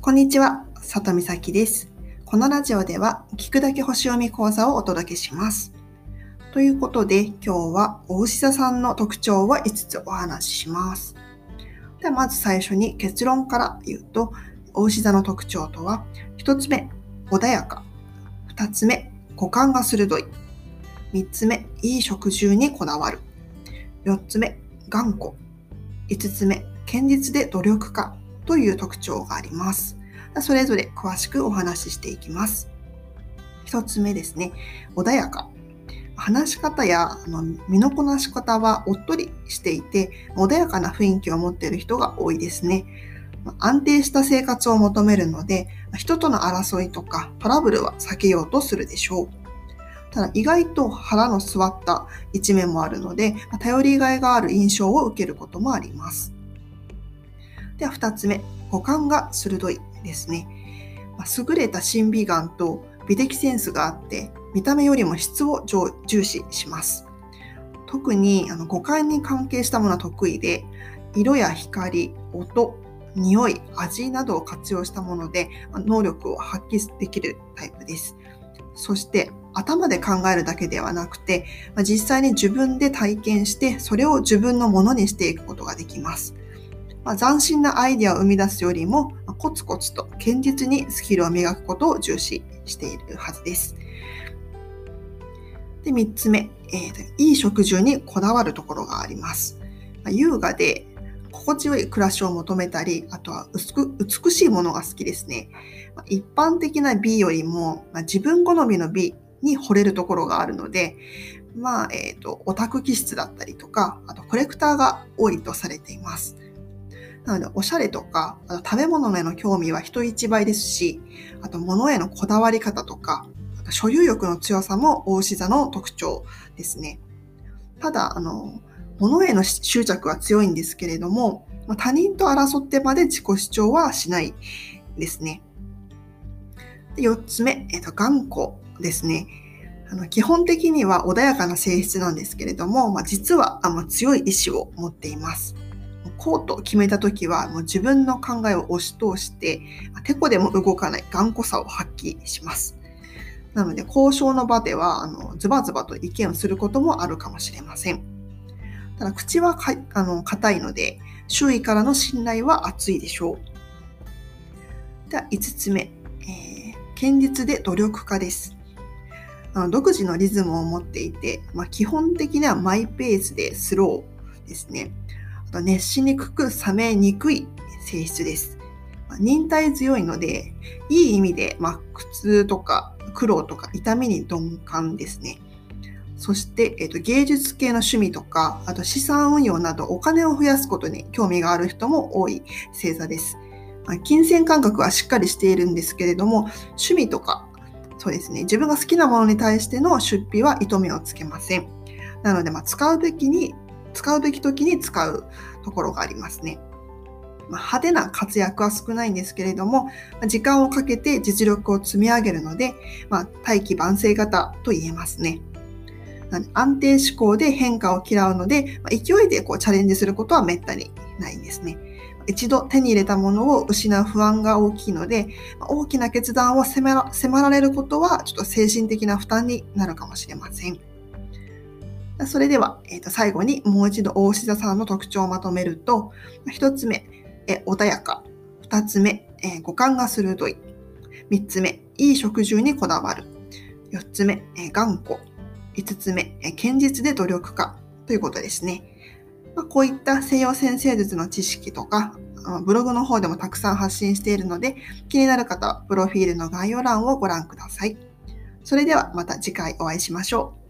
こんにちは、里美咲です。このラジオでは、聞くだけ星読み講座をお届けします。ということで、今日は、お牛座さんの特徴を5つお話しします。では、まず最初に結論から言うと、お牛座の特徴とは、1つ目、穏やか。2つ目、五感が鋭い。3つ目、いい食住にこだわる。4つ目、頑固。5つ目、堅実で努力家という特徴があります。それぞれ詳しくお話ししていきます。1つ目ですね、穏やか。話し方やあの身のこなし方はおっとりしていて、穏やかな雰囲気を持っている人が多いですね。安定した生活を求めるので、人との争いとかトラブルは避けようとするでしょう。ただ意外と腹の据わった一面もあるので、頼りがいがある印象を受けることもあります。では2つ目、五感が鋭いですね。ま優れた審美眼と美的センスがあって、見た目よりも質を重視します。特にあの五感に関係したものは得意で、色や光、音、匂い、味などを活用したもので能力を発揮できるタイプです。そして頭で考えるだけではなくて、実際に自分で体験してそれを自分のものにしていくことができます。まあ、斬新なアイデアを生み出すよりも、コツコツと堅実にスキルを磨くことを重視しているはずです。で、3つ目、えー、いい食住にこだわるところがあります。まあ、優雅で心地よい暮らしを求めたり、あとは美しいものが好きですね。まあ、一般的な美よりも、まあ、自分好みの美に惚れるところがあるので、まあ、えっ、ー、と、オタク気質だったりとか、あとコレクターが多いとされています。なので、おしゃれとか、あと食べ物への興味は人一倍ですし、あと物へのこだわり方とか、あと所有欲の強さも大志座の特徴ですね。ただ、あの、物への執着は強いんですけれども、他人と争ってまで自己主張はしないですね。で4つ目、えっと、頑固ですね。あの基本的には穏やかな性質なんですけれども、まあ、実はあの強い意志を持っています。こうと決めた時はもう自分の考えを押し通しててこでも動かない頑固さを発揮します。なので交渉の場ではあのズバズバと意見をすることもあるかもしれません。ただ口はかあの硬いので周囲からの信頼は厚いでしょう。では5つ目、えー、堅実で努力家です。あの独自のリズムを持っていて、まあ、基本的にはマイペースでスローですね。熱しにくく冷めにくい性質です。忍耐強いので、いい意味で、まあ、苦痛とか苦労とか痛みに鈍感ですね。そして、えーと、芸術系の趣味とか、あと資産運用などお金を増やすことに興味がある人も多い星座です。まあ、金銭感覚はしっかりしているんですけれども、趣味とか、そうですね、自分が好きなものに対しての出費は糸目をつけません。なので、まあ、使うべきに使うべき時に使うところがありますね。まあ、派手な活躍は少ないんですけれども、時間をかけて実力を積み上げるので、まあ、大器晩成型と言えますね。安定志向で変化を嫌うので、まあ、勢いでこうチャレンジすることはめったにないんですね。一度手に入れたものを失う不安が大きいので、大きな決断を迫られることはちょっと精神的な負担になるかもしれません。それでは、えー、と最後にもう一度大志座さんの特徴をまとめると、1つ目、え穏やか。2つ目、え五感が鋭い。3つ目、いい食住にこだわる。4つ目、え頑固。5つ目、え堅実で努力家ということですね。まあ、こういった西洋先生術の知識とか、ブログの方でもたくさん発信しているので、気になる方はプロフィールの概要欄をご覧ください。それではまた次回お会いしましょう。